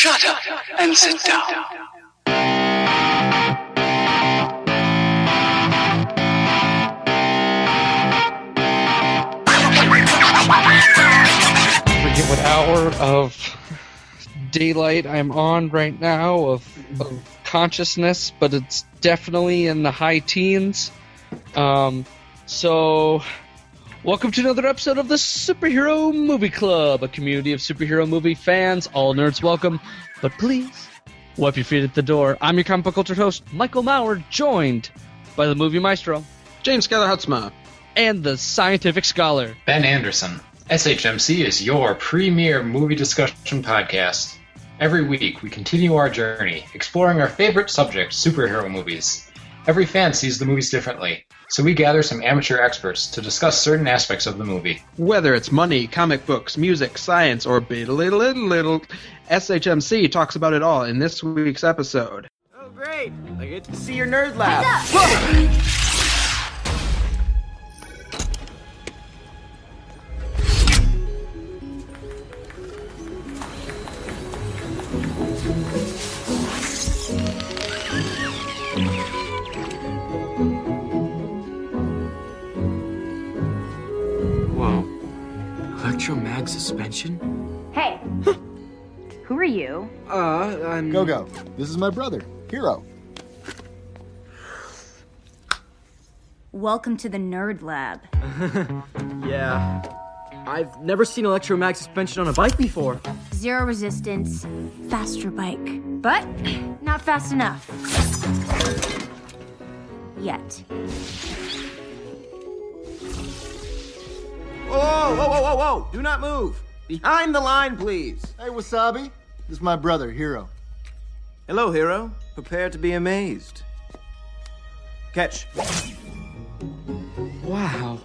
Shut up and sit down. forget what hour of daylight I'm on right now of, of consciousness, but it's definitely in the high teens. Um, so, welcome to another episode of the Superhero Movie Club, a community of superhero movie fans. All nerds welcome, but please wipe your feet at the door. I'm your comic book culture host, Michael Maurer, joined by the movie maestro James Skylar Hutzma. and the scientific scholar. Ben Anderson. SHMC is your premier movie discussion podcast. Every week, we continue our journey, exploring our favorite subject, superhero movies. Every fan sees the movies differently, so we gather some amateur experts to discuss certain aspects of the movie. Whether it's money, comic books, music, science, or little little little, SHMC talks about it all in this week's episode. Oh, great! I get to see your nerd lab. Electromag suspension? Hey, who are you? Uh, I'm. Go go. This is my brother, Hero. Welcome to the Nerd Lab. Yeah. I've never seen electromag suspension on a bike before. Zero resistance, faster bike. But not fast enough. Yet. Whoa, whoa, whoa, whoa, whoa! Do not move! Behind the line, please! Hey, Wasabi. This is my brother, Hero. Hello, hero. Prepare to be amazed. Catch. Wow.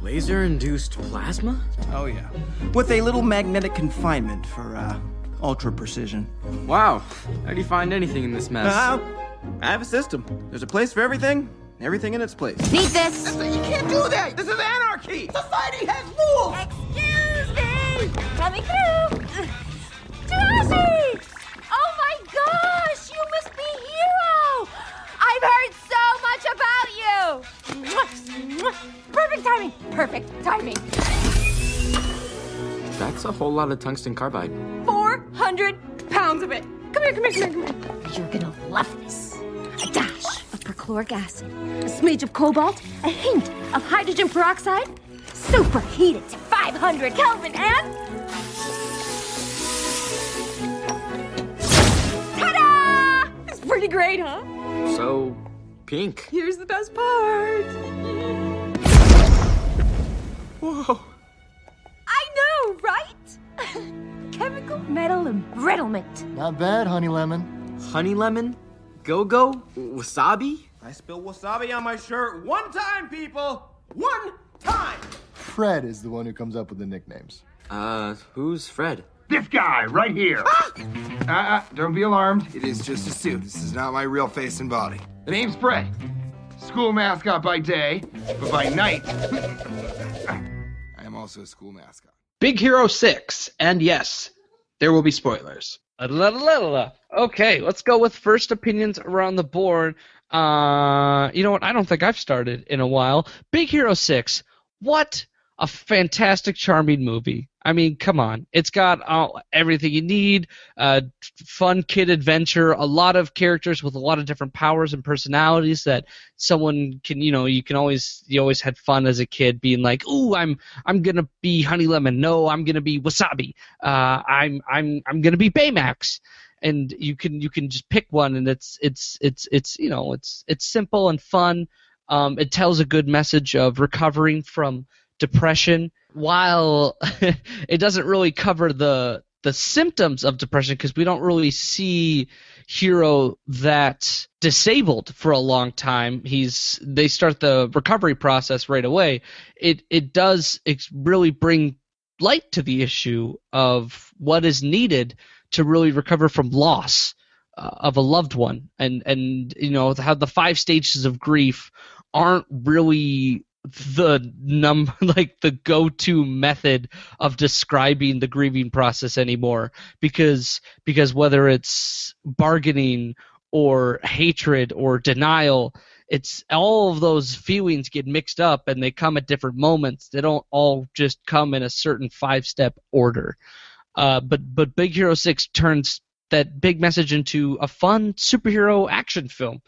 Laser induced plasma? Oh, yeah. With a little magnetic confinement for, uh, ultra precision. Wow. How do you find anything in this mess? Uh, I have a system. There's a place for everything, everything in its place. Need this? You can't do that! This is anarchy! Society has rules! Excuse me! Coming through! Jesse! Oh my gosh! You must be Hero! I've heard so much about you! Mwah, mwah. Perfect timing! Perfect timing! That's a whole lot of tungsten carbide. 400 pounds of it! Come here, come here, come here, come here. You're gonna love this. A dash of perchloric acid, a smidge of cobalt, a hint of hydrogen peroxide, superheated to 500 Kelvin, and. Ta-da! It's pretty great, huh? So, pink. Here's the best part. Whoa. I know, right? Chemical metal embrittlement. Not bad, Honey Lemon. Honey lemon? Go go? Wasabi? I spilled wasabi on my shirt one time, people! One time! Fred is the one who comes up with the nicknames. Uh, who's Fred? This guy right here. Uh, uh, don't be alarmed. It is just a suit. This is not my real face and body. The name's Fred. School mascot by day, but by night. I am also a school mascot. Big Hero 6, and yes, there will be spoilers. Okay, let's go with first opinions around the board. Uh, you know what? I don't think I've started in a while. Big Hero 6. What a fantastic, charming movie. I mean, come on. It's got all, everything you need. Uh, fun kid adventure. A lot of characters with a lot of different powers and personalities that someone can, you know, you can always, you always had fun as a kid being like, ooh, I'm, I'm gonna be Honey Lemon. No, I'm gonna be Wasabi. Uh, I'm, I'm, I'm gonna be Baymax and you can you can just pick one and it's it's it's it's you know it's it's simple and fun um, it tells a good message of recovering from depression. While it doesn't really cover the the symptoms of depression because we don't really see hero that disabled for a long time. He's they start the recovery process right away. It it does ex- really bring light to the issue of what is needed to really recover from loss uh, of a loved one. And and you know how the five stages of grief aren't really the num like the go-to method of describing the grieving process anymore. Because because whether it's bargaining or hatred or denial it's all of those feelings get mixed up and they come at different moments. They don't all just come in a certain five step order. Uh, but but big hero 6 turns that big message into a fun superhero action film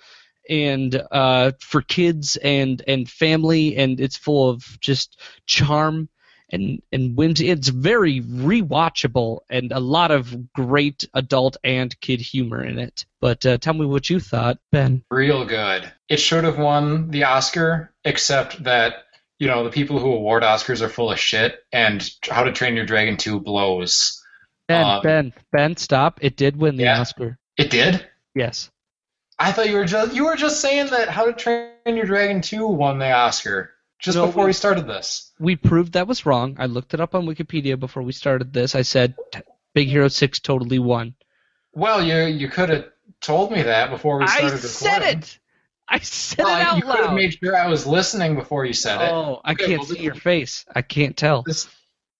and uh, for kids and and family, and it's full of just charm and and whimsy. It's very rewatchable and a lot of great adult and kid humor in it. But uh, tell me what you thought, Ben. Real good. It should have won the Oscar, except that you know the people who award Oscars are full of shit, and How to Train Your Dragon 2 blows. Ben, Um, Ben, Ben, stop! It did win the Yeah. Oscar. It did. Yes. I thought you were just you were just saying that How to Train Your Dragon 2 won the Oscar just No, before we- we started this. we proved that was wrong. I looked it up on Wikipedia before we started this. I said t- Big Hero 6 totally won. Well, you you could have told me that before we started I started said recording. it. I said Well, it out you could have made sure I was listening before you said it. oh, I Okay, can't well, see this- your face. I can't tell. This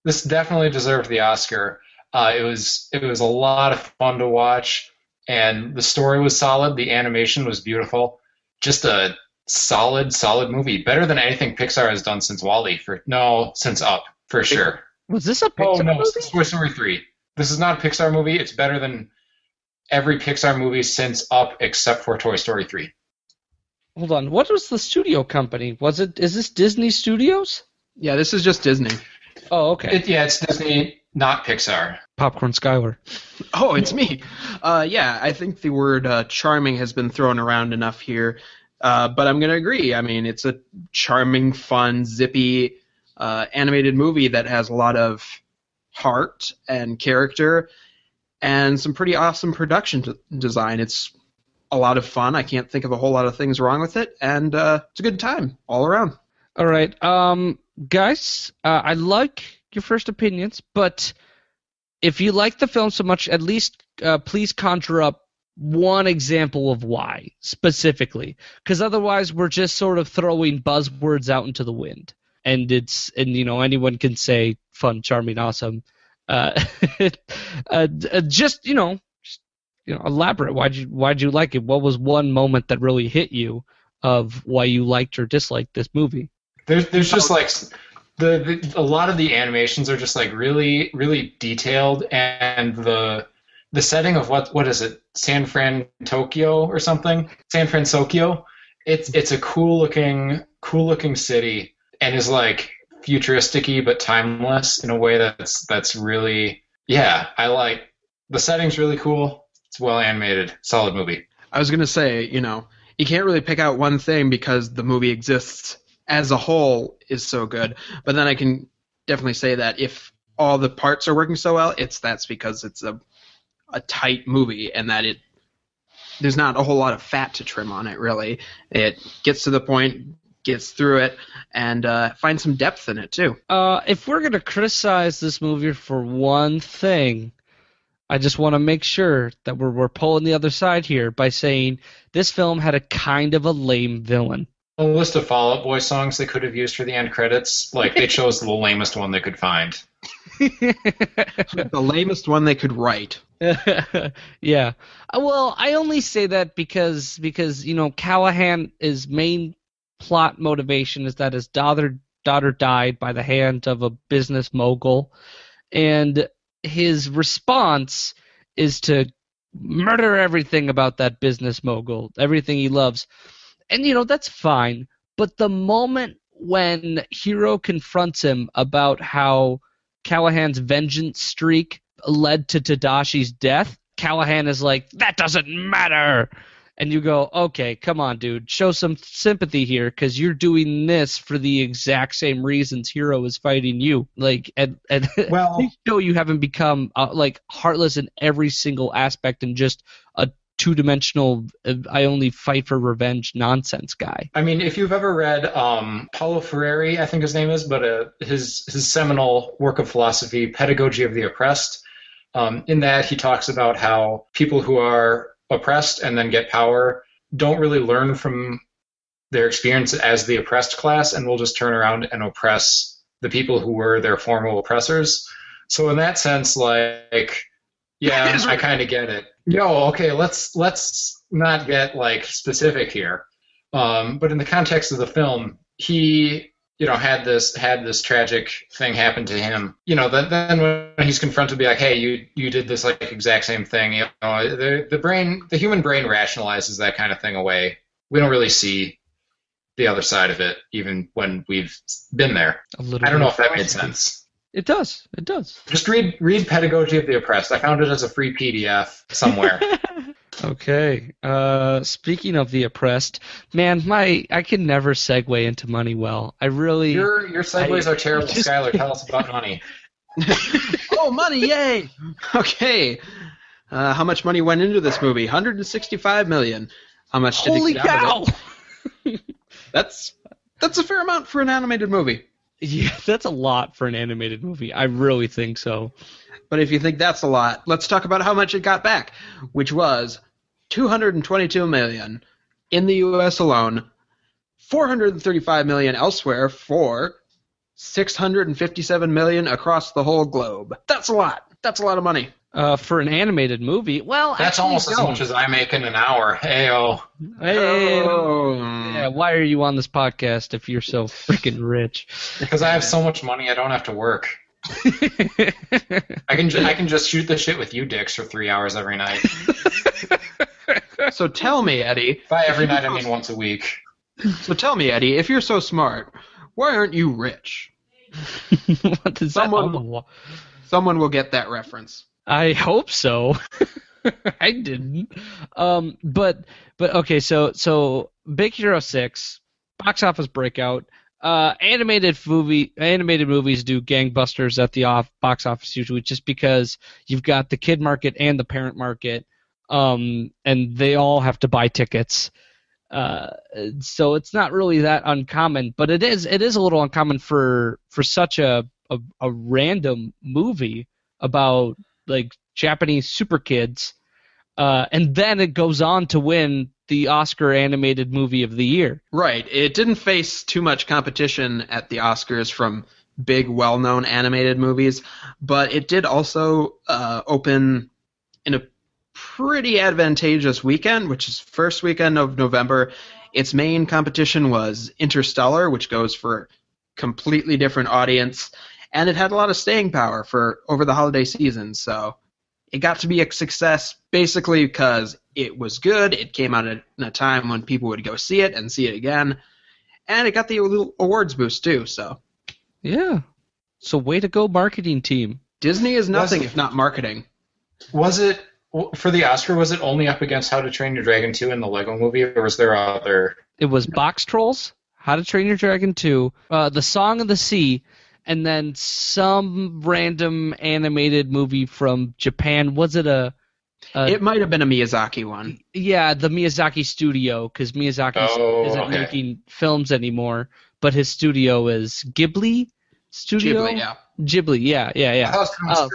this definitely deserved the Oscar. Uh, it was it was a lot of fun to watch, and the story was solid. The animation was beautiful. Just a solid, solid movie. Better than anything Pixar has done since Wally. For no, since Up for sure. Was this a Oh no, movie? Toy Story three. This is not a Pixar movie. It's better than every Pixar movie since Up, except for Toy Story three. Hold on. What was the studio company? Was it? Is this Disney Studios? Yeah, this is just Disney. Oh, okay. It, yeah, it's Disney, not Pixar. Popcorn Skyler. Oh, it's me. Uh, yeah, I think the word uh, charming has been thrown around enough here, uh, but I'm going to agree. I mean, it's a charming, fun, zippy uh, animated movie that has a lot of heart and character and some pretty awesome production d- design. It's a lot of fun. I can't think of a whole lot of things wrong with it, and uh, it's a good time all around. All right, um, guys, uh, I like your first opinions, but if you like the film so much, at least uh, please conjure up one example of why specifically, because otherwise we're just sort of throwing buzzwords out into the wind, and it's and you know anyone can say fun, charming, awesome. Uh, uh, uh, just you know, just, you know, elaborate. Why'd you why'd you like it? What was one moment that really hit you of why you liked or disliked this movie? There's there's just like s- the, the a lot of the animations are just like really really detailed and the the setting of what what is it? San Fran Tokyo or something? San Francisco it's it's a cool looking cool looking city and is like futuristic-y but timeless in a way that's that's really yeah I like the setting's really cool. It's well animated. Solid movie. I was gonna say, you know, you can't really pick out one thing because the movie exists as a whole is so good. But then I can definitely say that if all the parts are working so well, it's that's because it's a a tight movie and that it there's not a whole lot of fat to trim on it really. It gets to the point, gets through it, and uh, finds some depth in it too. Uh, if we're gonna criticize this movie for one thing, I just want to make sure that we're we're pulling the other side here by saying this film had a kind of a lame villain. A list of Fall Out Boy songs they could have used for the end credits like they chose the lamest one they could find the lamest one they could write. yeah. Uh, Well, I only say that because because you know Callahan his main plot motivation is that his daughter daughter died by the hand of a business mogul, and his response is to murder everything about that business mogul, everything he loves, and you know that's fine. But the moment when Hero confronts him about how Callahan's vengeance streak led to Tadashi's death, Callahan is like, that doesn't matter. And you go, okay, come on, dude, show some sympathy here because you're doing this for the exact same reasons Hero is fighting you. Like, and, and Well- show you haven't become uh, like heartless in every single aspect and just a two-dimensional, uh, I only fight for revenge nonsense guy. I mean, if you've ever read um, Paulo Freire, I think his name is, but uh, his his seminal work of philosophy, Pedagogy of the Oppressed, um, in that he talks about how people who are oppressed and then get power don't really learn from their experience as the oppressed class and will just turn around and oppress the people who were their former oppressors. So in that sense, like, yeah, I kind of get it. Yo, okay, let's let's not get like specific here. Um, but in the context of the film, he you know had this had this tragic thing happen to him. You know, then then when he's confronted, be like, hey, you you did this like exact same thing. You know, the the brain, the human brain rationalizes that kind of thing away. We don't really see the other side of it, even when we've been there. A little I don't know if that made sense. It does. It does. Just read read Pedagogy of the Oppressed. I found it as a free PDF somewhere. Okay. Uh, speaking of the oppressed, man, my I can never segue into money well. I really. your your segues I- are terrible, just- Skylar. Tell us about money. oh, money! Yay! Okay. Uh, how much money went into this movie? 165 million. How much did Holy it get out of cow! it? That's that's a fair amount for an animated movie. Yeah, that's a lot for an animated movie. I really think so. But if you think that's a lot, let's talk about how much it got back, which was 222 million in the U.S. alone, 435 million elsewhere for 657 million across the whole globe. That's a lot. That's a lot of money. Uh, for an animated movie, well, That's almost as much as I make in an hour. Heyo. Hey, Oh. yeah, why are you on this podcast if you're so freaking rich? Because I have so much money, I don't have to work. I can ju- I can just shoot the shit with you dicks for three hours every night. So tell me, Eddie. By every night, I mean once a week. So tell me, Eddie, if you're so smart, why aren't you rich? what does Someone- that? Someone will get that reference. I hope so. I didn't. Um, but but okay, so so Big Hero Six, box office breakout. Uh, animated movie animated movies do gangbusters at the off box office usually, just because you've got the kid market and the parent market, um, and they all have to buy tickets. Uh, so it's not really that uncommon, but it is it is a little uncommon for for such a a, a random movie about like Japanese super kids, uh, and then it goes on to win the Oscar animated movie of the year. Right. It didn't face too much competition at the Oscars from big, well known animated movies, but it did also uh, open in a pretty advantageous weekend, which is first weekend of November. Its main competition was Interstellar, which goes for completely different audience, and it had a lot of staying power for over the holiday season. So it got to be a success basically because it was good. It came out at in a time when people would go see it and see it again, and it got the little awards boost too. So Yeah. So way to go, marketing team. Disney is nothing Was- if not marketing. Was it for the Oscar? Was it only up against How to Train Your Dragon 2 and the Lego Movie, or was there other? It was Box Trolls, How to Train Your Dragon 2, uh, The Song of the Sea, and then some random animated movie from Japan. Was it a? a it might have been a Miyazaki one. yeah, the Miyazaki studio, because Miyazaki Oh, isn't okay. making films anymore, but his studio is Ghibli Studio. Ghibli, yeah. Ghibli, yeah, yeah, I yeah. thought was kind of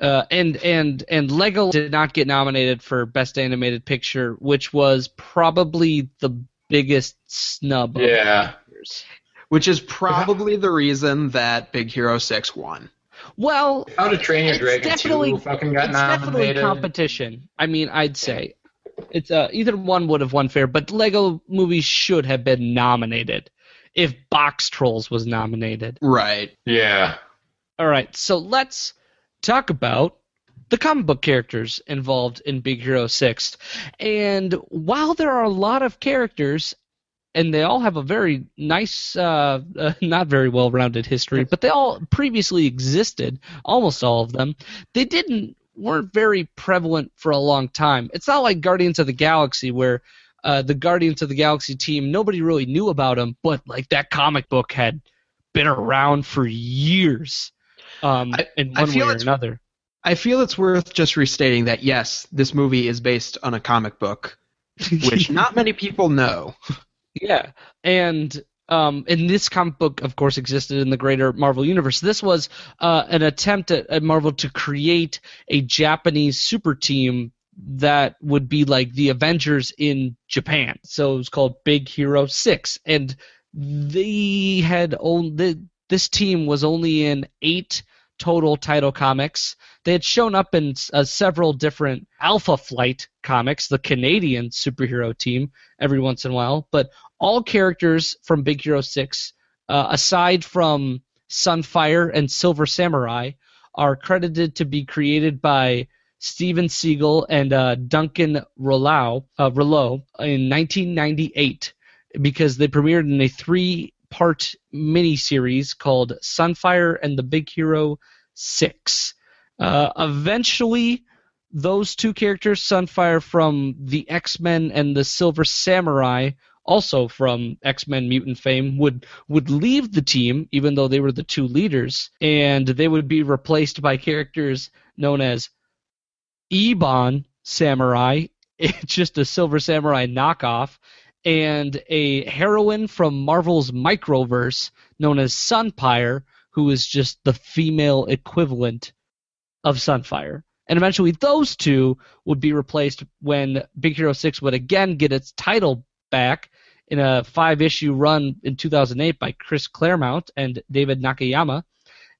Uh. Uh, and and and Lego did not get nominated for Best Animated Picture, which was probably the biggest snub. of Yeah. The years. Which is probably the reason that Big Hero 6 won. Well, How to Train Your Dragon definitely- 2 fucking got it's definitely competition. I mean, I'd say it's uh, either one would have won fair, but Lego movies should have been nominated if Box Trolls was nominated. Right. Yeah. All right, so let's talk about the comic book characters involved in Big Hero 6. And while there are a lot of characters, and they all have a very nice, uh, uh, not very well rounded history, but they all previously existed, almost all of them, they didn't weren't very prevalent for a long time. It's not like Guardians of the Galaxy where uh, the Guardians of the Galaxy team nobody really knew about them, but like that comic book had been around for years, um, I- in one way or another. I feel it's worth just restating that yes, this movie is based on a comic book, which not many people know. Yeah, and um, and this comic book, of course, existed in the greater Marvel universe. This was uh, an attempt at, at Marvel to create a Japanese super team that would be like the Avengers in Japan. So it was called Big Hero 6 and they had only this team was only in 8 total title comics. They had shown up in uh, several different Alpha Flight comics, the Canadian superhero team, every once in a while. But all characters from Big Hero 6, uh, aside from Sunfire and Silver Samurai, are credited to be created by Steven Seagle and uh, Duncan Rouleau, uh, in 1998 because they premiered in a three part miniseries called Sunfire and the Big Hero 6. Uh, eventually, those two characters, Sunfire from the X Men and the Silver Samurai, also from X Men mutant fame, would would leave the team, even though they were the two leaders, and they would be replaced by characters known as Ebon Samurai, It's just a Silver Samurai knockoff, and a heroine from Marvel's Microverse known as Sunpyre, who is just the female equivalent of Sunfire. And eventually, those two would be replaced when Big Hero 6 would again get its title back in a five issue run in 2008 by Chris Claremont and David Nakayama.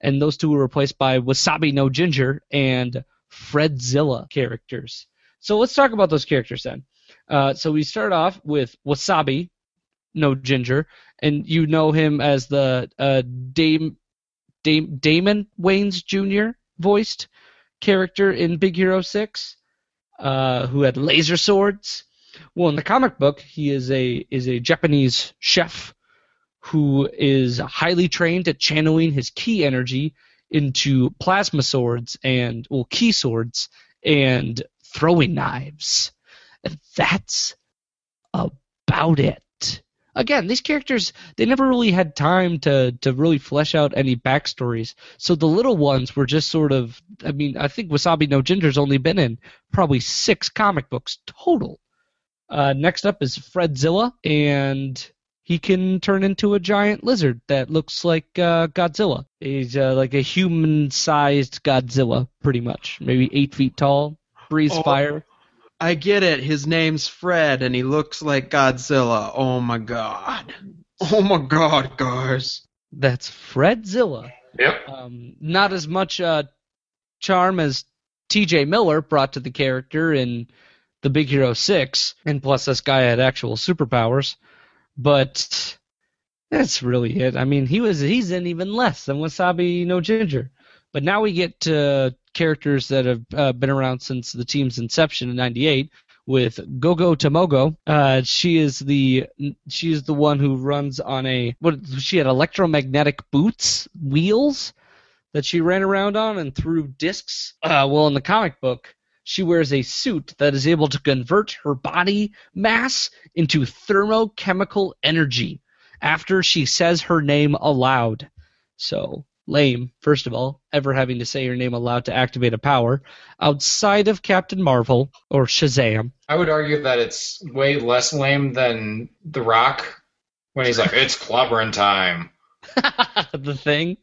And those two were replaced by Wasabi No Ginger and Fredzilla characters. So let's talk about those characters then. Uh, so we start off with Wasabi No Ginger, and you know him as the uh, Dame, Dame, Damon Wayans Jr. voiced character in Big Hero 6, uh, who had laser swords. Well, in the comic book, he is a is a Japanese chef who is highly trained at channeling his ki energy into plasma swords and well ki swords and throwing knives. That's about it. Again, these characters they never really had time to to really flesh out any backstories. So the little ones were just sort of I mean, I think Wasabi No Ginger's only been in probably six comic books total. Uh, next up is Fredzilla, and he can turn into a giant lizard that looks like uh, Godzilla. He's uh, like a human-sized Godzilla, pretty much, maybe eight feet tall, breathes Oh. fire. I get it. His name's Fred, and he looks like Godzilla. Oh my god. Oh my god, guys. That's Fredzilla. Yep. Um, not as much uh, charm as T.J. Miller brought to the character in the Big Hero Six, and plus this guy had actual superpowers. But that's really it. I mean, he was he's in even less than Wasabi No Ginger. But now we get to characters that have uh, been around since the team's inception in '98 with Gogo Tomago. Uh, she is the she is the one who runs on a what she had electromagnetic boots wheels that she ran around on and threw discs. Uh, well, in the comic book, she wears a suit that is able to convert her body mass into thermochemical energy after she says her name aloud. So lame, first of all, ever having to say your name aloud to activate a power. Outside of Captain Marvel or Shazam, I would argue that it's way less lame than The Rock when he's like, "It's clobbering time." the thing.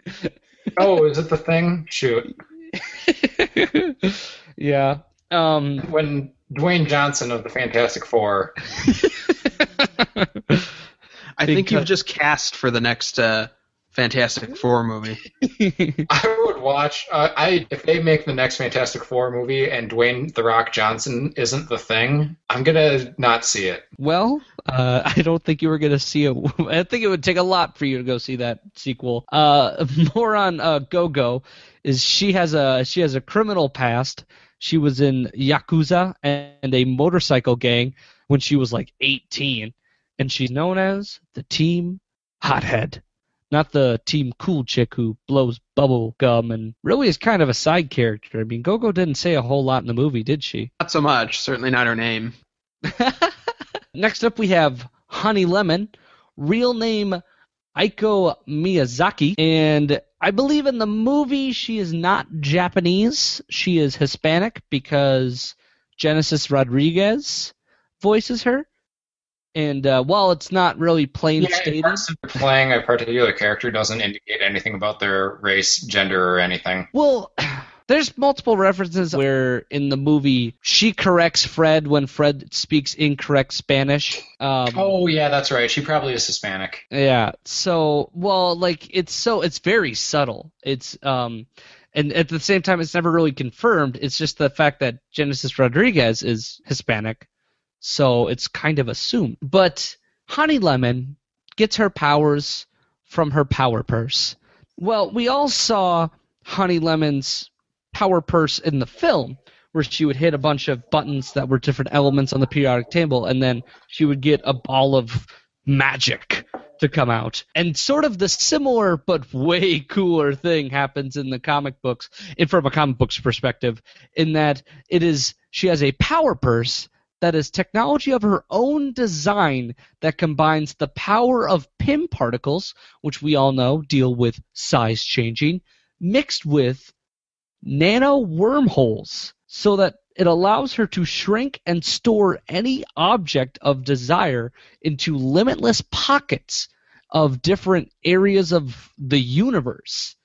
Oh, is it the thing? Shoot. yeah. Um, when Dwayne Johnson of the Fantastic Four. I think you've just cast for the next uh, Fantastic Four movie. I would watch. Uh, I if they make the next Fantastic Four movie and Dwayne the Rock Johnson isn't the thing, I'm gonna not see it. Well, uh, I don't think you were going to see it. I think it would take a lot for you to go see that sequel. Uh, more on uh, Go Go is she has a she has a criminal past. She was in yakuza and a motorcycle gang when she was like 18, and she's known as the Team Hothead, not the Team Cool Chick who blows bubble gum and really is kind of a side character. I mean, Go Go didn't say a whole lot in the movie, did she? Not so much. Certainly not her name. Next up, we have Honey Lemon, real name Aiko Miyazaki, and I believe in the movie she is not Japanese. She is Hispanic because Genesis Rodriguez voices her. And uh, while it's not really plain Yeah, stated, playing a particular character doesn't indicate anything about their race, gender, or anything. well, There's multiple references where in the movie she corrects Fred when Fred speaks incorrect Spanish. Um, Oh yeah, that's right. She probably is Hispanic. Yeah. So, well, like it's so it's very subtle. It's um and at the same time it's never really confirmed. It's just the fact that Genesis Rodriguez is Hispanic. So, it's kind of assumed. But Honey Lemon gets her powers from her power purse. Well, we all saw Honey Lemon's power purse in the film where she would hit a bunch of buttons that were different elements on the periodic table and then she would get a ball of magic to come out. And sort of the similar but way cooler thing happens in the comic books, in from a comic books perspective, in that it is she has a power purse that is technology of her own design that combines the power of Pym particles, which we all know deal with size changing, mixed with nano wormholes so that it allows her to shrink and store any object of desire into limitless pockets of different areas of the universe.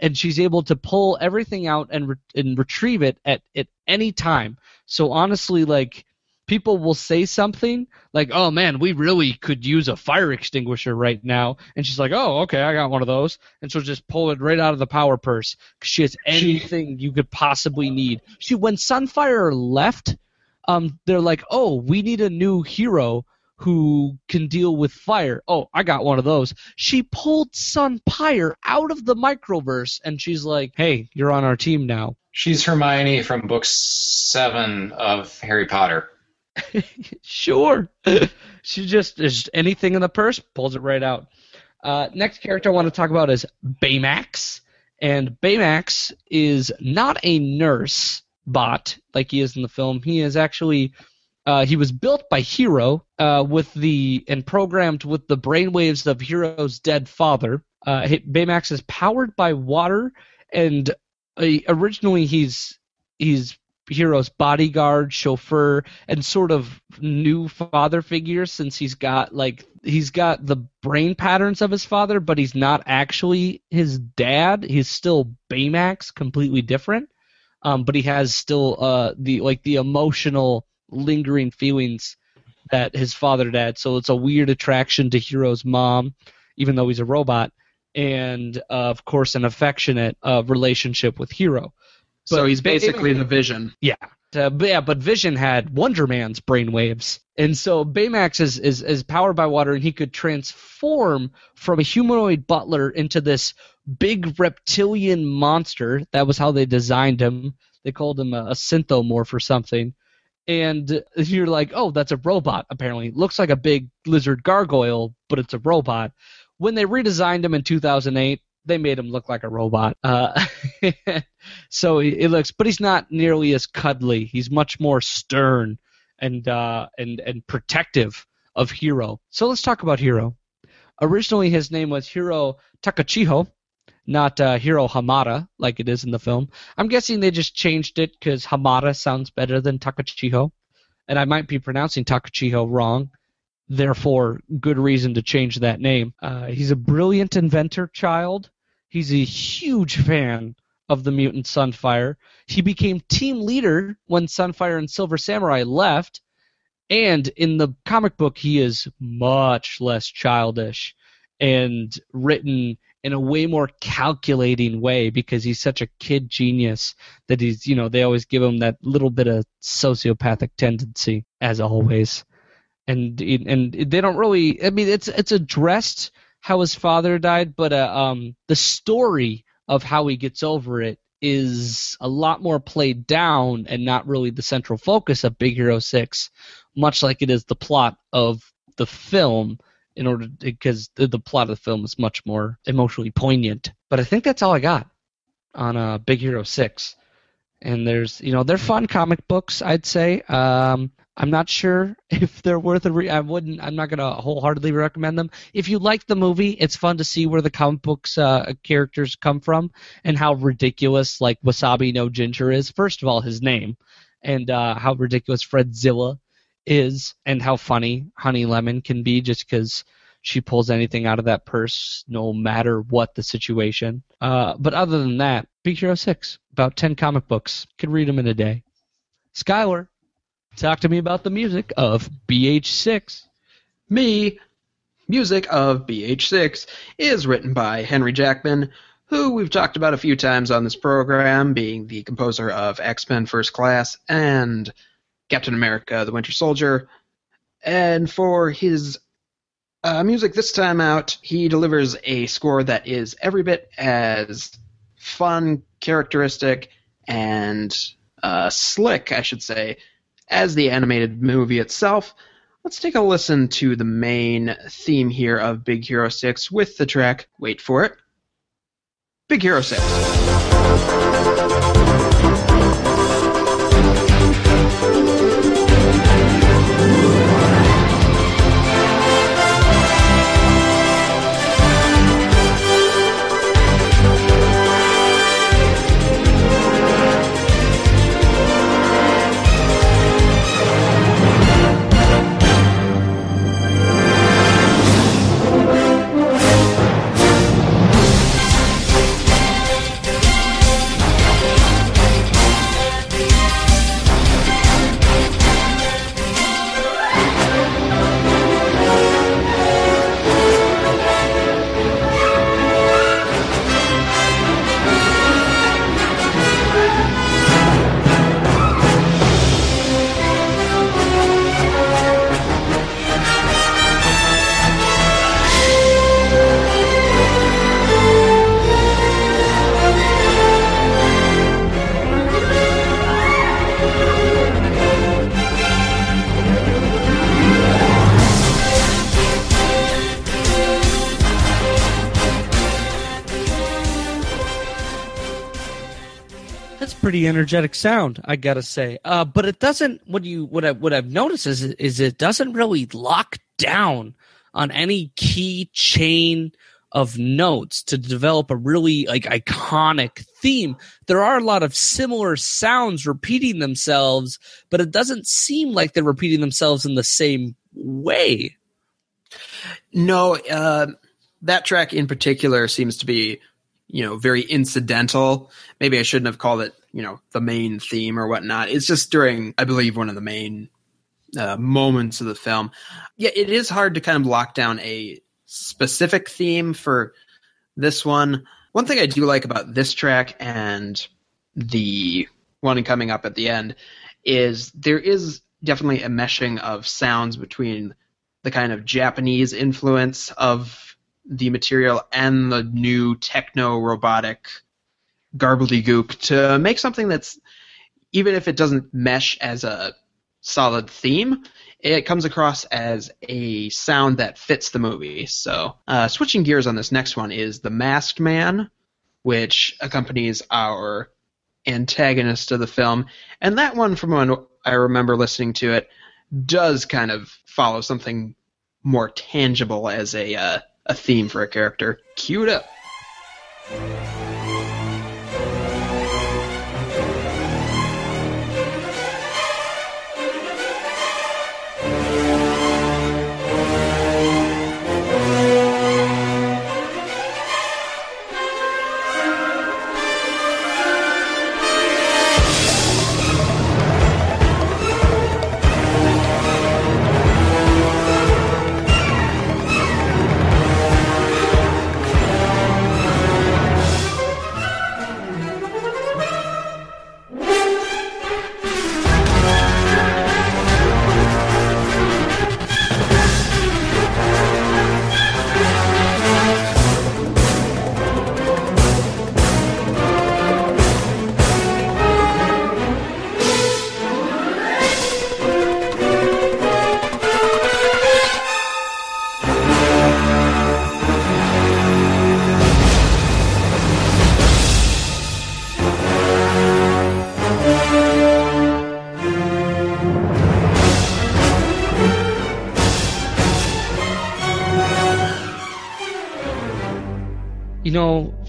And she's able to pull everything out and re- and retrieve it at at any time. So honestly like people will say something like oh man we really could use a fire extinguisher right now and she's like oh okay i got one of those and she'll just pull it right out of the power purse because she has anything you could possibly need she when sunfire left um they're like oh we need a new hero who can deal with fire. Oh, I got one of those. She pulled Sunpyre out of the microverse and she's like, "Hey, you're on our team now." She's Hermione from book seven of Harry Potter. Sure. she just is anything in the purse, pulls it right out. Uh, next character I want to talk about is Baymax. And Baymax is not a nurse bot like he is in the film. He is actually uh, he was built by Hero uh, with the and programmed with the brainwaves of Hero's dead father. Uh, Baymax is powered by water, and uh, originally he's he's Hero's bodyguard, chauffeur, and sort of new father figure since he's got like he's got the brain patterns of his father, but he's not actually his dad. He's still Baymax, completely different. Um, but he has still uh the like the emotional lingering feelings that his father had. So it's a weird attraction to Hero's mom, even though he's a robot, and uh, of course an affectionate uh, relationship with Hero. So he's basically the Vision. yeah. Uh, but yeah, but Vision had Wonder Man's brainwaves, and so Baymax is, is is powered by water, and he could transform from a humanoid butler into this big reptilian monster. That was how they designed him. They called him a, a synthomorph or something. And you're like, oh, that's a robot. Apparently, looks like a big lizard gargoyle, but it's a robot. When they redesigned him in 2008, they made him look like a robot. Uh, so he, it looks, but he's not nearly as cuddly. He's much more stern and uh, and and protective of Hero. So let's talk about Hero. Originally, his name was Hiro Takachiho, not uh, Hiro Hamada like it is in the film. I'm guessing they just changed it because Hamada sounds better than Takachiho, and I might be pronouncing Takachiho wrong. Therefore, good reason to change that name. Uh, he's a brilliant inventor child. He's a huge fan of the mutant Sunfire. He became team leader when Sunfire and Silver Samurai left, and in the comic book, he is much less childish and written in a way more calculating way because he's such a kid genius that he's, you know, they always give him that little bit of sociopathic tendency, as always. And and they don't really. I mean, it's it's addressed how his father died, but uh, um, the story of how he gets over it is a lot more played down and not really the central focus of Big Hero 6, much like it is the plot of the film in order because the, the plot of the film is much more emotionally poignant. But I think that's all I got on uh, Big Hero 6. And there's, you know, they're fun comic books, I'd say. Um, I'm not sure if they're worth a re- I wouldn't. I'm not gonna wholeheartedly recommend them. If you like the movie, it's fun to see where the comic books uh, characters come from and how ridiculous like Wasabi No Ginger is. First of all, his name, and uh, how ridiculous Fredzilla is, and how funny Honey Lemon can be, just because she pulls anything out of that purse, no matter what the situation. Uh, but other than that, Big Hero 6, about 10 comic books. Could read them in a day. Skylar, talk to me about the music of BH6. Me, music of BH6 is written by Henry Jackman, who we've talked about a few times on this program, being the composer of X Men First Class and Captain America the Winter Soldier. And for his uh, music this time out, he delivers a score that is every bit as fun, characteristic, and uh, slick, I should say, as the animated movie itself. Let's take a listen to the main theme here of Big Hero 6 with the track, wait for it, Big Hero 6. Energetic sound, I gotta say. Uh, but it doesn't. What you what I what I've noticed is is it doesn't really lock down on any key chain of notes to develop a really like iconic theme. There are a lot of similar sounds repeating themselves, but it doesn't seem like they're repeating themselves in the same way. No, uh, that track in particular seems to be, you know, very incidental. Maybe I shouldn't have called it, you know, the main theme or whatnot. It's just during, I believe, one of the main uh, moments of the film. Yeah, it is hard to kind of lock down a specific theme for this one. One thing I do like about this track and the one coming up at the end is there is definitely a meshing of sounds between the kind of Japanese influence of the material and the new techno robotic garbledygook to make something that's even if it doesn't mesh as a solid theme, it comes across as a sound that fits the movie. So, uh, switching gears on this next one is The Masked Man, which accompanies our antagonist of the film. And that one, from when I remember listening to it, does kind of follow something more tangible as a, uh, a theme for a character. Cue it up.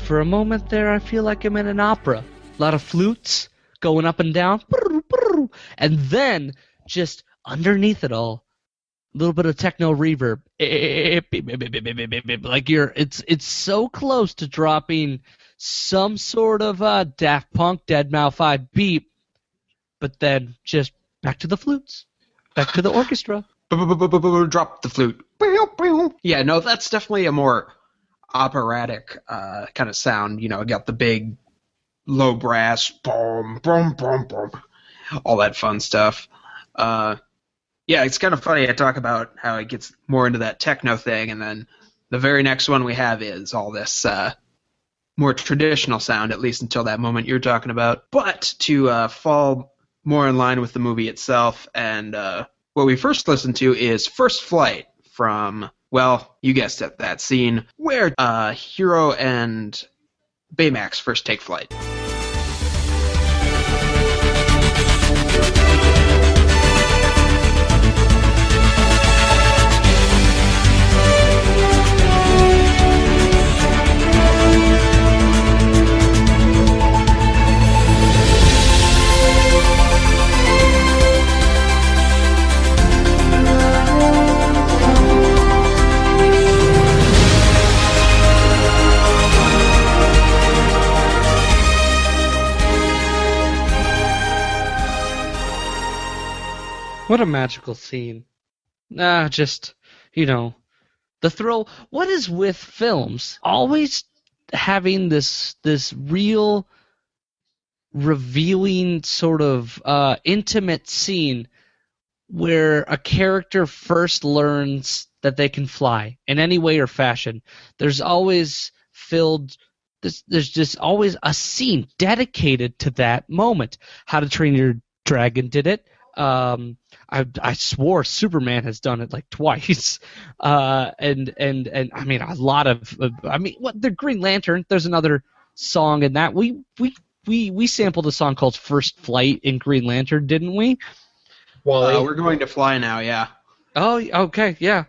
For a moment there, I feel like I'm in an opera. A lot of flutes going up and down. And then, just underneath it all, a little bit of techno reverb, like you're it's it's so close to dropping some sort of uh, Daft Punk Dead Mouse Five beat, but then just back to the flutes, back to the orchestra. Drop the flute. Yeah, no, that's definitely a more operatic uh, kind of sound. You know, got the big low brass, boom, boom, boom, boom, all that fun stuff. Uh, yeah, it's kind of funny. I talk about how it gets more into that techno thing, and then the very next one we have is all this uh, more traditional sound, at least until that moment you're talking about. But to uh, fall more in line with the movie itself, and uh, what we first listened to is First Flight from, well, you guessed it, that scene where uh, Hero and Baymax first take flight. What a magical scene. Ah, just, you know, the thrill. What is with films? Always having this this real revealing sort of uh, intimate scene where a character first learns that they can fly in any way or fashion. There's always filled there's, there's just always a scene dedicated to that moment. How to Train Your Dragon did it. Um, I I swore Superman has done it like twice, uh, and and and I mean a lot of uh, I mean what the Green Lantern. There's another song in that we we we we sampled a song called First Flight in Green Lantern, didn't we? Well, uh, we're going to fly now. Yeah. Oh, okay, yeah.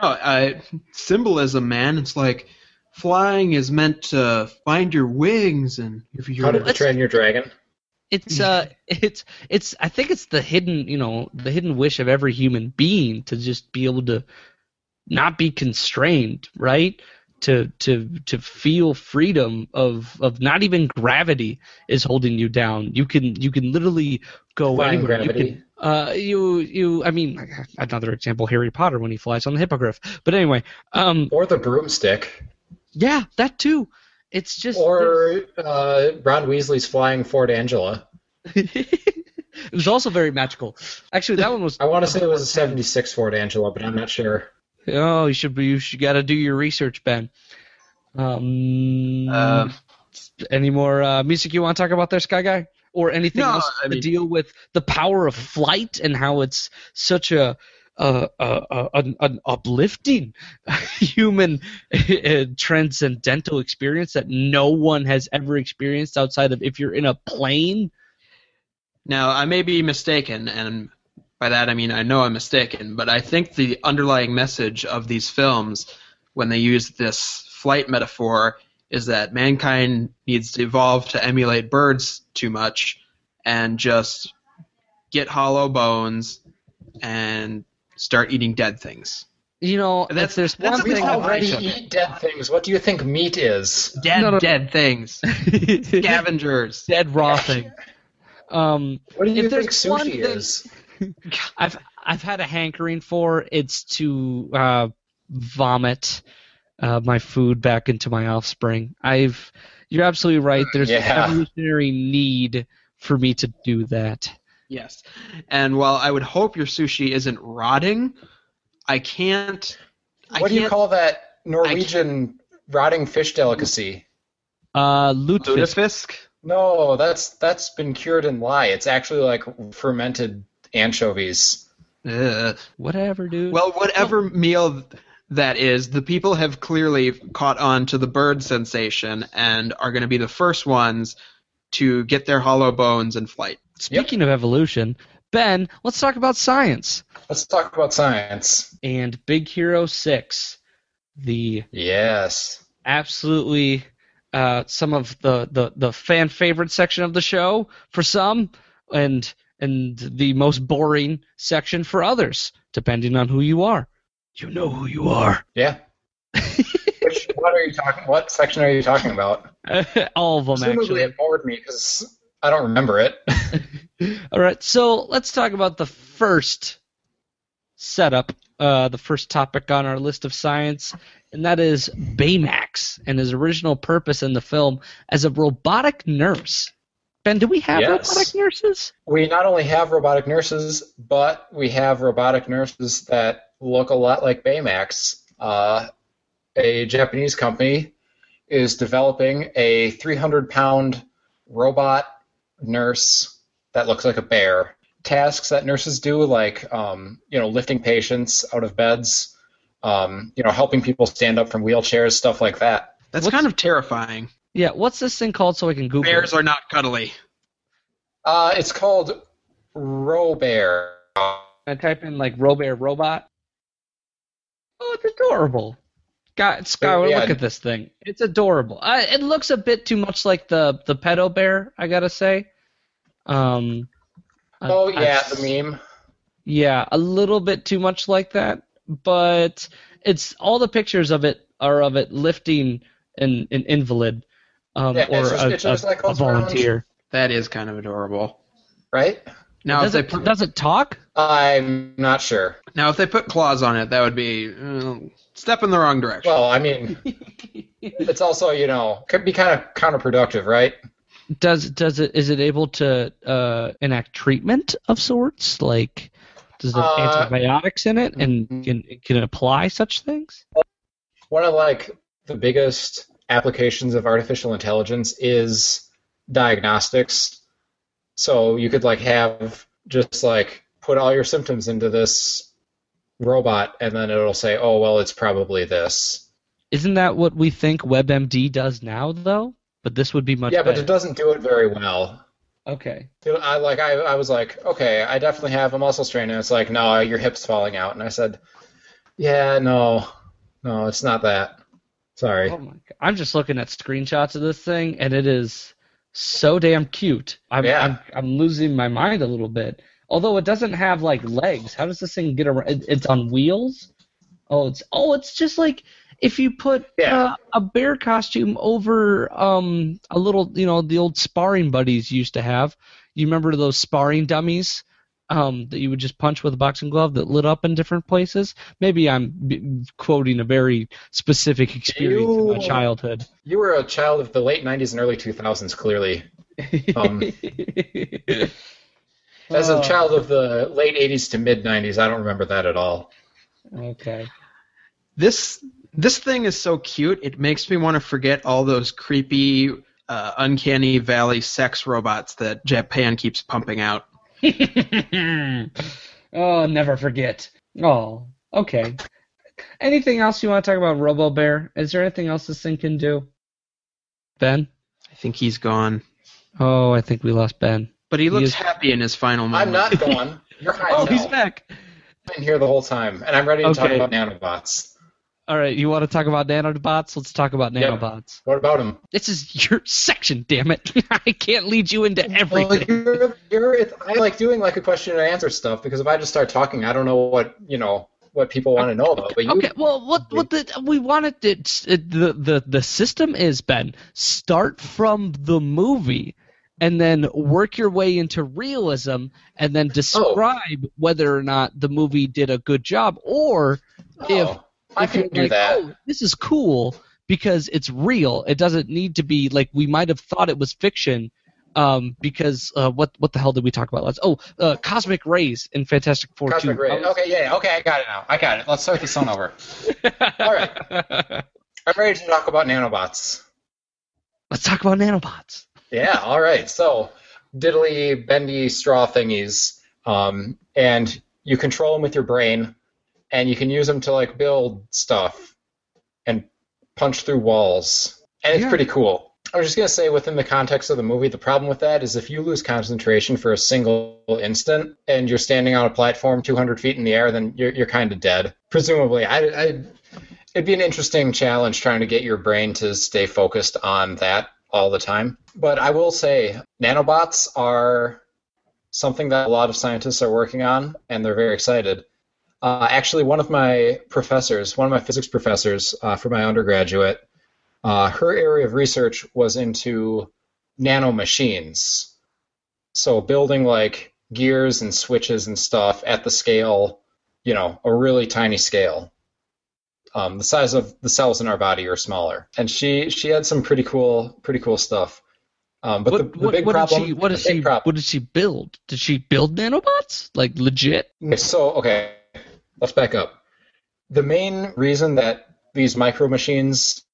No, uh, symbolism, man. It's like flying is meant to find your wings, and if you're How to Train Your Dragon. It's uh, it's it's. I think it's the hidden, you know, the hidden wish of every human being to just be able to not be constrained, right? To to to feel freedom of of not even gravity is holding you down. You can you can literally go Flying anywhere. gravity. You can, uh, you you. I mean, another example: Harry Potter when he flies on the hippogriff. But anyway, um, Or the broomstick. yeah, that too. It's just Or uh, Ron Weasley's flying Ford Anglia. it was also very magical. Actually, that one was. I want to say it was a 76 Ford Anglia, but I'm not sure. Oh, you should be. You should got to do your research, Ben. Um, Uh, any more uh, music you want to talk about there, Sky Guy, or anything No, else I to mean- deal with the power of flight and how it's such a uh, an, an uplifting human uh, transcendental experience that no one has ever experienced outside of if you're in a plane. Now, I may be mistaken, and by that I mean I know I'm mistaken, but I think the underlying message of these films, when they use this flight metaphor, is that mankind needs to evolve to emulate birds too much and just get hollow bones and start eating dead things. You know, That's- if there's that's one the We thing. whole already idea. eat dead things. What do you think meat is? Dead, No, no. dead things. Scavengers. dead raw thing. Um, What do you If think there's one sushi thing- is? I've I've had a hankering for it's to uh, vomit uh, my food back into my offspring. I've you're absolutely right. There's Yeah. an evolutionary need for me to do that. Yes. And while I would hope your sushi isn't rotting, I can't. I What do you can't- call that Norwegian rotting fish delicacy? Uh, lutefisk. lutefisk? No, that's that's been cured in lye. It's actually like fermented anchovies. Ugh. Whatever, dude. Well, whatever meal that is, the people have clearly caught on to the bird sensation and are going to be the first ones to get their hollow bones in flight. Speaking of evolution, Ben, let's talk about science Let's talk about science. and Big Hero Six, the Yes. absolutely uh, some of the, the, the fan favorite section of the show for some, and and the most boring section for others. depending on who you are. You know who you are. Yeah. What are you talking? What section are you talking about? All of them, Presumably actually. it bored me because I don't remember it. All right, so let's talk about the first setup, uh, the first topic on our list of science, and that is Baymax and his original purpose in the film as a robotic nurse. Ben, do we have Yes. robotic nurses? We not only have robotic nurses, but we have robotic nurses that look a lot like Baymax. Uh, a Japanese company is developing a 300 pound robot nurse that looks like a bear. Tasks that nurses do, like um, you know, lifting patients out of beds, um, you know, helping people stand up from wheelchairs, stuff like that. That's kind of terrifying. Yeah, what's this thing called so I can Google Bears it? are not cuddly. Uh, it's called Robear. I type in like Robear robot. Oh, it's adorable. God, Skylar, yeah. look at this thing. It's adorable. I, it looks a bit too much like the the pedo bear. I gotta say. Um. Oh I- yeah, the meme. Yeah, a little bit too much like that, but it's all the pictures of it are of it lifting an an invalid, um, Yeah, or a, a- like a goes around. volunteer. That is kind of adorable. Right? Now, if Does they it, put, does it talk? I'm not sure. now if they put claws on it, that would be uh, step in the wrong direction. Well, I mean, it's also you know could be kind of counterproductive, right? Does does it is it able to uh, enact treatment of sorts? Like, does it have Uh, antibiotics in it, and can can it apply such things? One of like the biggest applications of artificial intelligence is diagnostics. So you could like have just like put all your symptoms into this robot, and then it'll say, "Oh well, it's probably this." Isn't that what we think WebMD does now, though? But this would be much better. yeah, but better. it doesn't do it very well. Okay. I like I, I was like, okay, I definitely have a muscle strain, and it's like, no, your hip's falling out, and I said, yeah, no, no, it's not that. Sorry. Oh my god! I'm just looking at screenshots of this thing, and it is so damn cute. I'm Yeah. I'm, I'm losing my mind a little bit. Although it doesn't have like legs. How does this thing get around? It, it's on wheels. Oh, it's oh, it's just like if you put Yeah. uh, a bear costume over um a little, you know, the old sparring buddies used to have. You remember those sparring dummies? Um, that you would just punch with a boxing glove that lit up in different places. Maybe I'm b- quoting a very specific experience in my childhood. You were a child of the late '90s and early 2000s, clearly. Um, As a Oh. child of the late '80s to mid '90s, I don't remember that at all. Okay. This this thing is so cute. It makes me want to forget all those creepy, uh, uncanny valley sex robots that Japan keeps pumping out. oh, never forget. Oh, okay. Anything else you want to talk about Robo Bear? Is there anything else this thing can do? Ben? I think he's gone, Oh, I think we lost Ben. But he looks is- happy in his final moment. I'm not gone. You're high Oh, he's back. I've been here the whole time, and I'm ready to talk about nanobots. All right, you want to talk about nanobots? Let's talk about Yep. nanobots. What about them? This is your section, damn it. I can't lead you into Well, everything. you're, you're, I like doing like a question and answer stuff because if I just start talking, I don't know what you know what people want to know about. But you, Okay, well, what what the we wanted to the the the system is Ben. Start from the movie, and then work your way into realism, and then describe whether or not the movie did a good job, or if oh, I if can do like, that. oh, this is cool because it's real. It doesn't need to be like we might have thought it was fiction. Um, because uh, what what the hell did we talk about last? Oh, uh, cosmic rays in Fantastic Four Cosmic two. ray. Okay, yeah, okay, I got it now. I got it. Let's start this on over. All right, I'm ready to talk about nanobots. Let's talk about nanobots. Yeah, all right. So, diddly, bendy straw thingies, um, and you control them with your brain, and you can use them to like build stuff and punch through walls, and it's Yeah. pretty cool. I was just gonna say, within the context of the movie, the problem with that is if you lose concentration for a single instant and you're standing on a platform 200 feet in the air, then you're you're kind of dead. Presumably, I, I it'd be an interesting challenge trying to get your brain to stay focused on that all the time. But I will say, nanobots are something that a lot of scientists are working on, and they're very excited. Uh, actually, one of my professors, one of my physics professors uh, for my undergraduate, uh, her area of research was into nanomachines. So building like gears and switches and stuff at the scale, you know, a really tiny scale. Um, the size of the cells in our body are smaller, and she she had some pretty cool pretty cool stuff. Um, but what, the, the what, big what problem, did she what did she problem- what did she build? Did she build nanobots? Like legit? Okay, so okay, let's back up. The main reason that these micro machines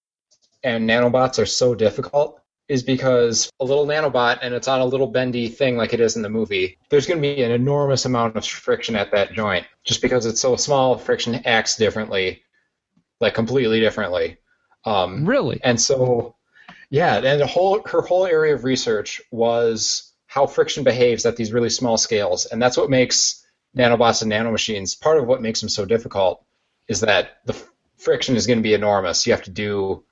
and nanobots are so difficult is because a little nanobot and it's on a little bendy thing like it is in the movie. There's going to be an enormous amount of friction at that joint just because it's so small. Friction acts differently, like completely differently. Um, Really? and so, yeah, and the whole her whole area of research was how friction behaves at these really small scales, and that's what makes nanobots and nanomachines. Part of what makes them so difficult is that the f- friction is going to be enormous. You have to do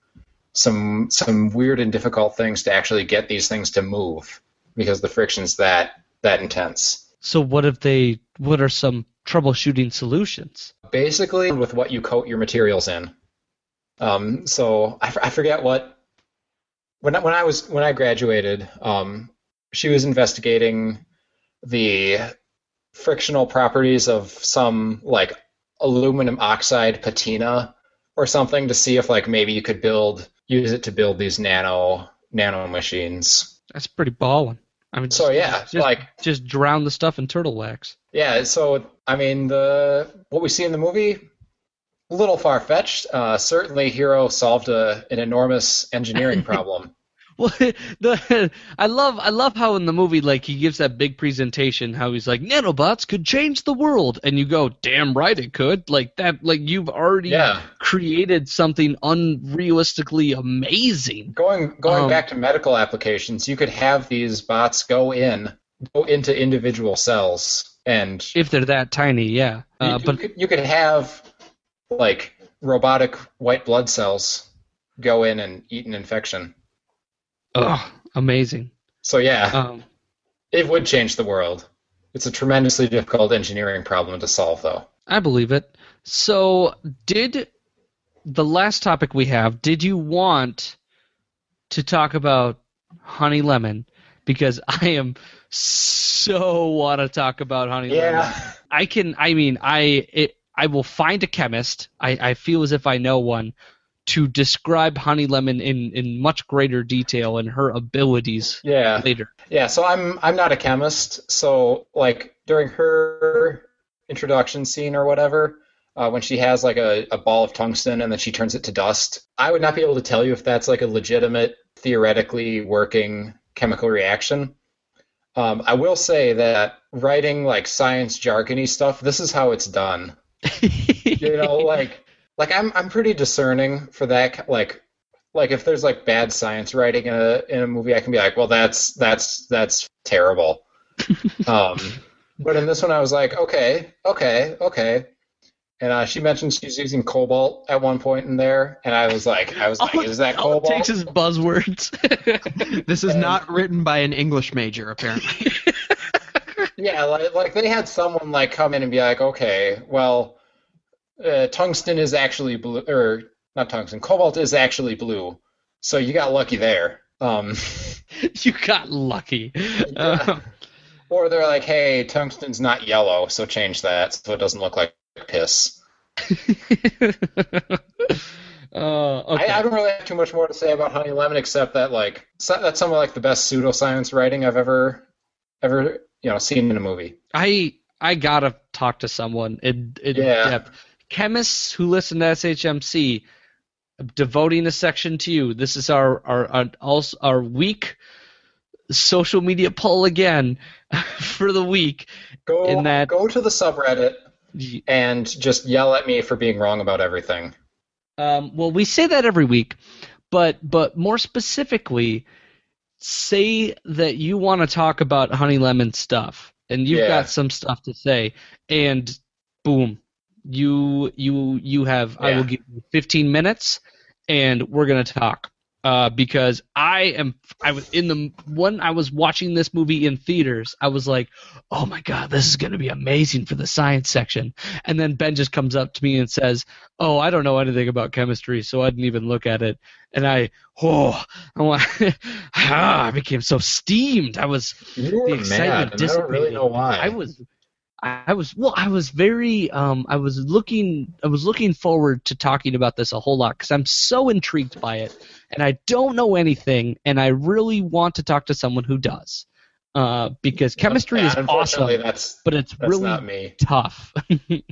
some some weird and difficult things to actually get these things to move because the friction's that that intense. So what if they what are some troubleshooting solutions? Basically with what you coat your materials in. Um, so I, f- I forget what when I, when I was when I graduated, um, she was investigating the frictional properties of some like aluminum oxide patina or something to see if like maybe you could build use it to build these nano nano machines. That's pretty ballin'. I mean, So yeah, just, like just drown the stuff in turtle wax. Yeah, so I mean the what we see in the movie, a little far fetched. Uh, certainly, Hero solved a, an enormous engineering problem. Well, the I love I love how in the movie like he gives that big presentation how he's like nanobots could change the world and you go damn right it could like that like you've already Yeah. created something unrealistically amazing. Going going Um, back to medical applications, you could have these bots go in, go into individual cells, and If they're that tiny, yeah. Uh, you but could, you could have like robotic white blood cells go in and eat an infection. oh, amazing. So yeah, Um, it would change the world. It's a tremendously difficult engineering problem to solve, though. I believe it. So, did the last topic we have, did you want to talk about Honey Lemon? Because I am so want to talk about Honey Lemon. Yeah. I can, I mean, I it, I will find a chemist. I, I feel as if I know one to describe Honey Lemon in, in much greater detail and her abilities Yeah. later. Yeah, so I'm I'm not a chemist, so like during her introduction scene or whatever, uh, when she has like a, a ball of tungsten and then she turns it to dust, I would not be able to tell you if that's like a legitimate, theoretically working chemical reaction. Um, I will say that writing like science jargony stuff, this is how it's done. you know, like like I'm I'm pretty discerning for that. Like like if there's like bad science writing in a in a movie, I can be like, well, that's that's that's terrible. um, but in this one, I was like, okay, okay, okay. And uh, she mentioned she's using cobalt at one point in there, and I was like, I was like, is that All it cobalt? takes is buzzwords. This is not written by an English major, apparently. Yeah, like, like they had someone like come in and be like, okay, well, uh, tungsten is actually blue, or not tungsten, cobalt is actually blue, so you got lucky there. Um, you got lucky. Uh, or they're like, hey, tungsten's not yellow, so change that so it doesn't look like piss. uh, okay. I, I don't really have too much more to say about Honey Lemon except that like that's some of like the best pseudoscience writing I've ever ever you know seen in a movie. I I gotta talk to someone in, in Yeah. depth. Chemists who listen to SHMC, devoting a section to you. This is our our our, also our week social media poll again for the week. Go In that- go to the subreddit and just yell at me for being wrong about everything. Um, well, we say that every week, but but more specifically, say that you want to talk about Honey Lemon stuff, and you've Yeah. got some stuff to say, and boom, you you you have. I will give you 15 minutes, and we're gonna talk. Uh, because I am I was in the when I was watching this movie in theaters, I was like, "Oh my god, this is going to be amazing for the science section." And then Ben just comes up to me and says, "Oh, I don't know anything about chemistry, so I didn't even look at it." And I, oh, I, wa- ah, I became so steamed. I was You the excitement mad, I don't really know why. I was I was well I was very um I was looking I was looking forward to talking about this a whole lot cuz I'm so intrigued by it and I don't know anything and I really want to talk to someone who does. Uh because chemistry is Unfortunately, awesome that's but it's that's really me. tough. It's-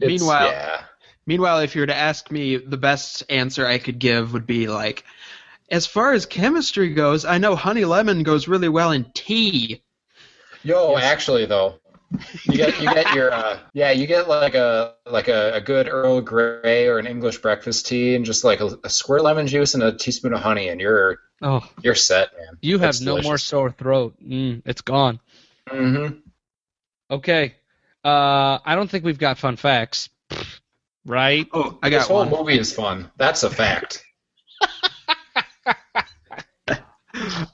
Meanwhile- yeah. Meanwhile, if you were to ask me, the best answer I could give would be like, as far as chemistry goes, I know honey lemon goes really well in tea. Yo, actually though, you get you get your uh, yeah, you get like a like a, a good Earl Grey or an English breakfast tea, and just like a, a squirt lemon juice and a teaspoon of honey, and you're oh, you're set, man. you have That's no more sore throat. Mm, it's gone. Mm-hmm. Okay. Uh I don't think we've got fun facts. Right? Oh, I This got whole one. movie is fun. That's a fact.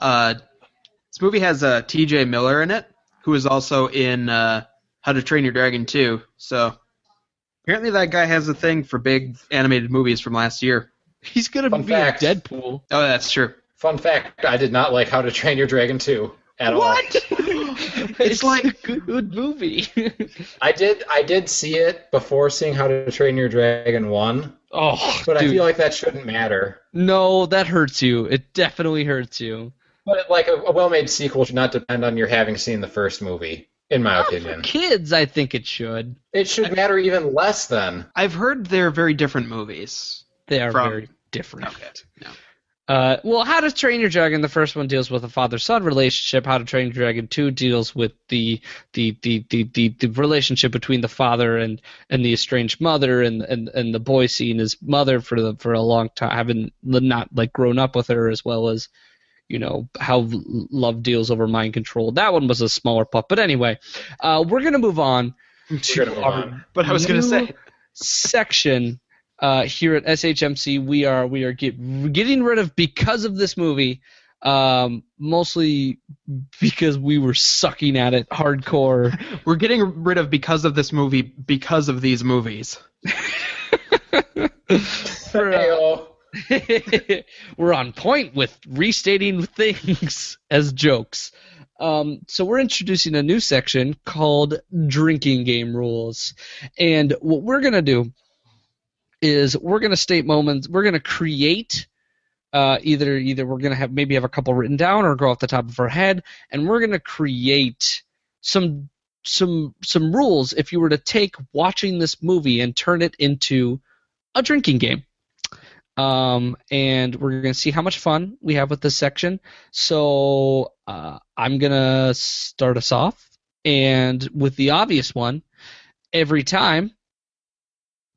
Uh, this movie has uh, T.J. Miller in it, who is also in uh, How to Train Your Dragon 2. So apparently that guy has a thing for big animated movies from last year. He's going to Fun be fact. Deadpool. Oh, that's true. Fun fact: I did not like How to Train Your Dragon 2 at all. it's like a good movie. I did I did see it before seeing How to Train Your Dragon 1, oh, but I feel like that shouldn't matter. No, that hurts you. It definitely hurts you. But like a, a well-made sequel should not depend on your having seen the first movie, in my opinion. For Kids, I think it should. It should matter even less then. I've heard they're very different movies. They are From- very different. Okay. No. Uh, well, How to Train Your Dragon, the first one deals with a father-son relationship. How to Train Your Dragon 2 deals with the the, the, the, the, the relationship between the father and, and the estranged mother, and, and, and the boy seeing his mother for the for a long time, having not like grown up with her, as well as you know how love deals over mind control. That one was a smaller pup, but anyway, uh, we're gonna move on to move our on. But I was going to say, section uh, here at SHMC. We are we are get, getting rid of because of this movie, um, mostly because we were sucking at it hardcore. we're getting rid of because of this movie because of these movies. For, uh, Heyo. we're on point with restating things as jokes. Um, so we're introducing a new section called drinking game rules, and what we're gonna do is we're gonna state moments. We're gonna create uh, either either we're gonna have maybe have a couple written down or go off the top of our head, and we're gonna create some some some rules if you were to take watching this movie and turn it into a drinking game. Um, and we're gonna see how much fun we have with this section. So uh, I'm gonna start us off, and with the obvious one, every time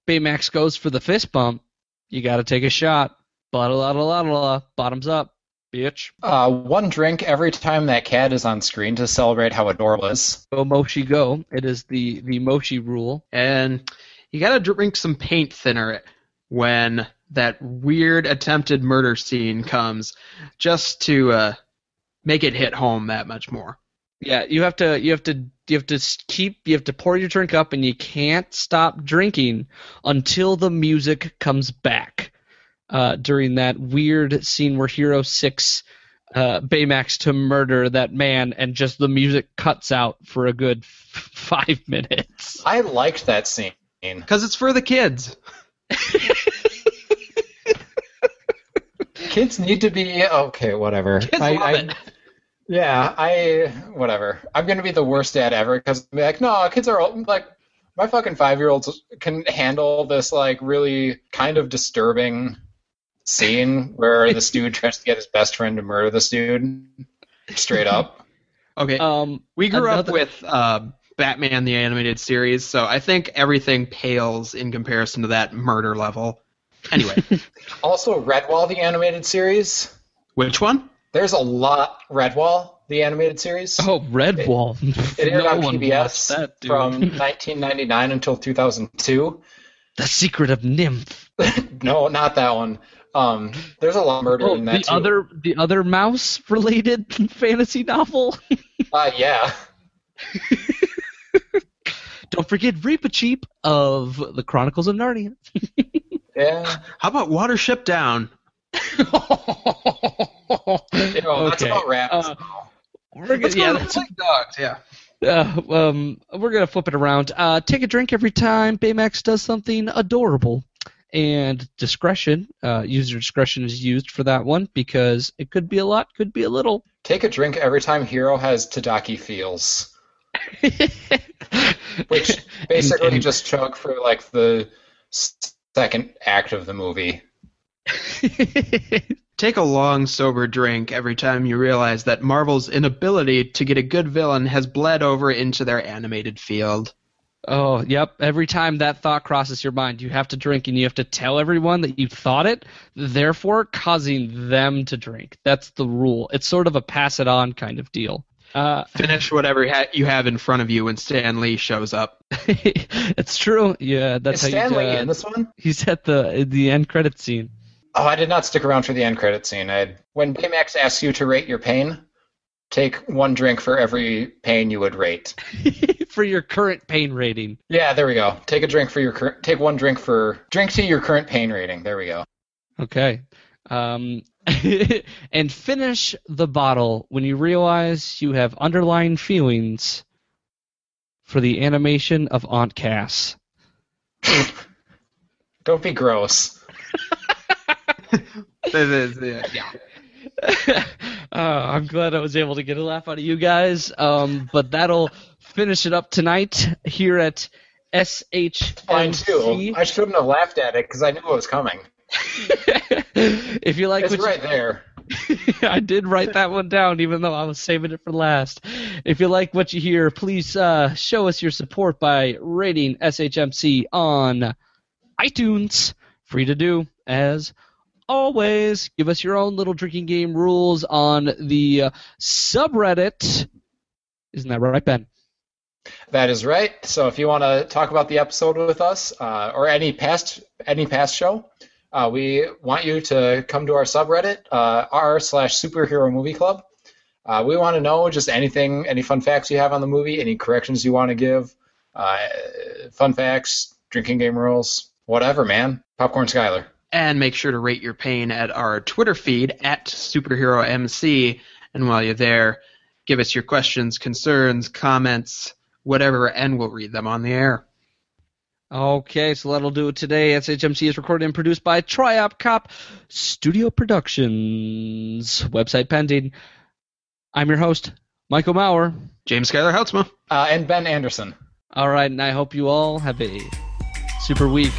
Baymax goes for the fist bump, you got to take a shot. Blah blah blah blah blah. Bottoms up, bitch. Uh, one drink every time that cat is on screen to celebrate how adorable it is. Go Mochi go. It is the the Mochi rule. And you got to drink some paint thinner when that weird attempted murder scene comes, just to uh, make it hit home that much more. Yeah, you have to you have to you have to keep you have to pour your drink up and you can't stop drinking until the music comes back. Uh, during that weird scene where Hero Six uh, Baymax to murder that man and just the music cuts out for a good f- five minutes. I liked that scene. Because it's for the kids. Kids need to be okay. Whatever. Kids I, love I- it. Yeah, I whatever. I'm gonna be the worst dad ever because be like, no, kids are all- like, my fucking five year olds can handle this like really kind of disturbing scene where this dude tries to get his best friend to murder this dude straight up. Okay. Um, we grew up with uh, Batman the animated series, so I think everything pales in comparison to that murder level. Anyway, Also, Redwall the animated series. which one? There's a lot Redwall the animated series. Oh, Redwall. It aired no on PBS that, from 1999 until 2002. the Secret of NIMH. no, not that one. Um, there's a lot of murder Oh, in that the too. other the other mouse related fantasy novel. Uh, yeah. Don't forget Reepicheep of the Chronicles of Narnia. Yeah. How about Watership Down? You know, that's Okay. about rats. Uh, We're gonna, yeah, that's, like dogs. Yeah. uh, um, we're gonna flip it around. Uh, take a drink every time Baymax does something adorable, and discretion. Uh, user discretion is used for that one because it could be a lot, could be a little. Take a drink every time Hero has Tadashi feels. Which basically And- and- just chug for like the s- second act of the movie. Take a long, sober drink every time you realize that Marvel's inability to get a good villain has bled over into their animated field. Oh, yep. Every time that thought crosses your mind, you have to drink and you have to tell everyone that you thought it, therefore causing them to drink. That's the rule. It's sort of a pass it on kind of deal. Uh, Finish whatever ha- you have in front of you when Stan Lee shows up. it's true. Yeah, that's Is how Stan you. Lee Uh, in this one? he's at the the end credit scene. Oh, I did not stick around for the end credit scene. I when Baymax asks you to rate your pain, take one drink for every pain you would rate. for your current pain rating. Yeah, there we go. Take a drink for your cur- take one drink for drink to your current pain rating. There we go. Okay. Um, and finish the bottle when you realize you have underlying feelings for the animation of Aunt Cass. Don't be gross. yeah. uh, I'm glad I was able to get a laugh out of you guys. Um, but that'll finish it up tonight here at SHMC. Mine too. I shouldn't have laughed at it because I knew it was coming. if you like It's what you- right there. I did write that one down, even though I was saving it for last. If you like what you hear, please uh, show us your support by rating SHMC on iTunes. Free to do, as always. Give us your own little drinking game rules on the uh, subreddit. Isn't that right, Ben? That is right. So if you want to talk about the episode with us uh, or any past any past show, uh, we want you to come to our subreddit uh, r slash superhero movie club. Uh, we want to know just anything, any fun facts you have on the movie, any corrections you want to give, uh, fun facts, drinking game rules, whatever, man. Popcorn Skyler. And make sure to rate your pain at our Twitter feed at superhero MC. And while you're there, give us your questions, concerns, comments, whatever, and we'll read them on the air. Okay, so that'll do it today. SHMC is recorded and produced by Triop Cop Studio Productions. Website pending. I'm your host, Michael Maurer. James Skyler Heltzma. Uh, and Ben Anderson. All right, and I hope you all have a super week.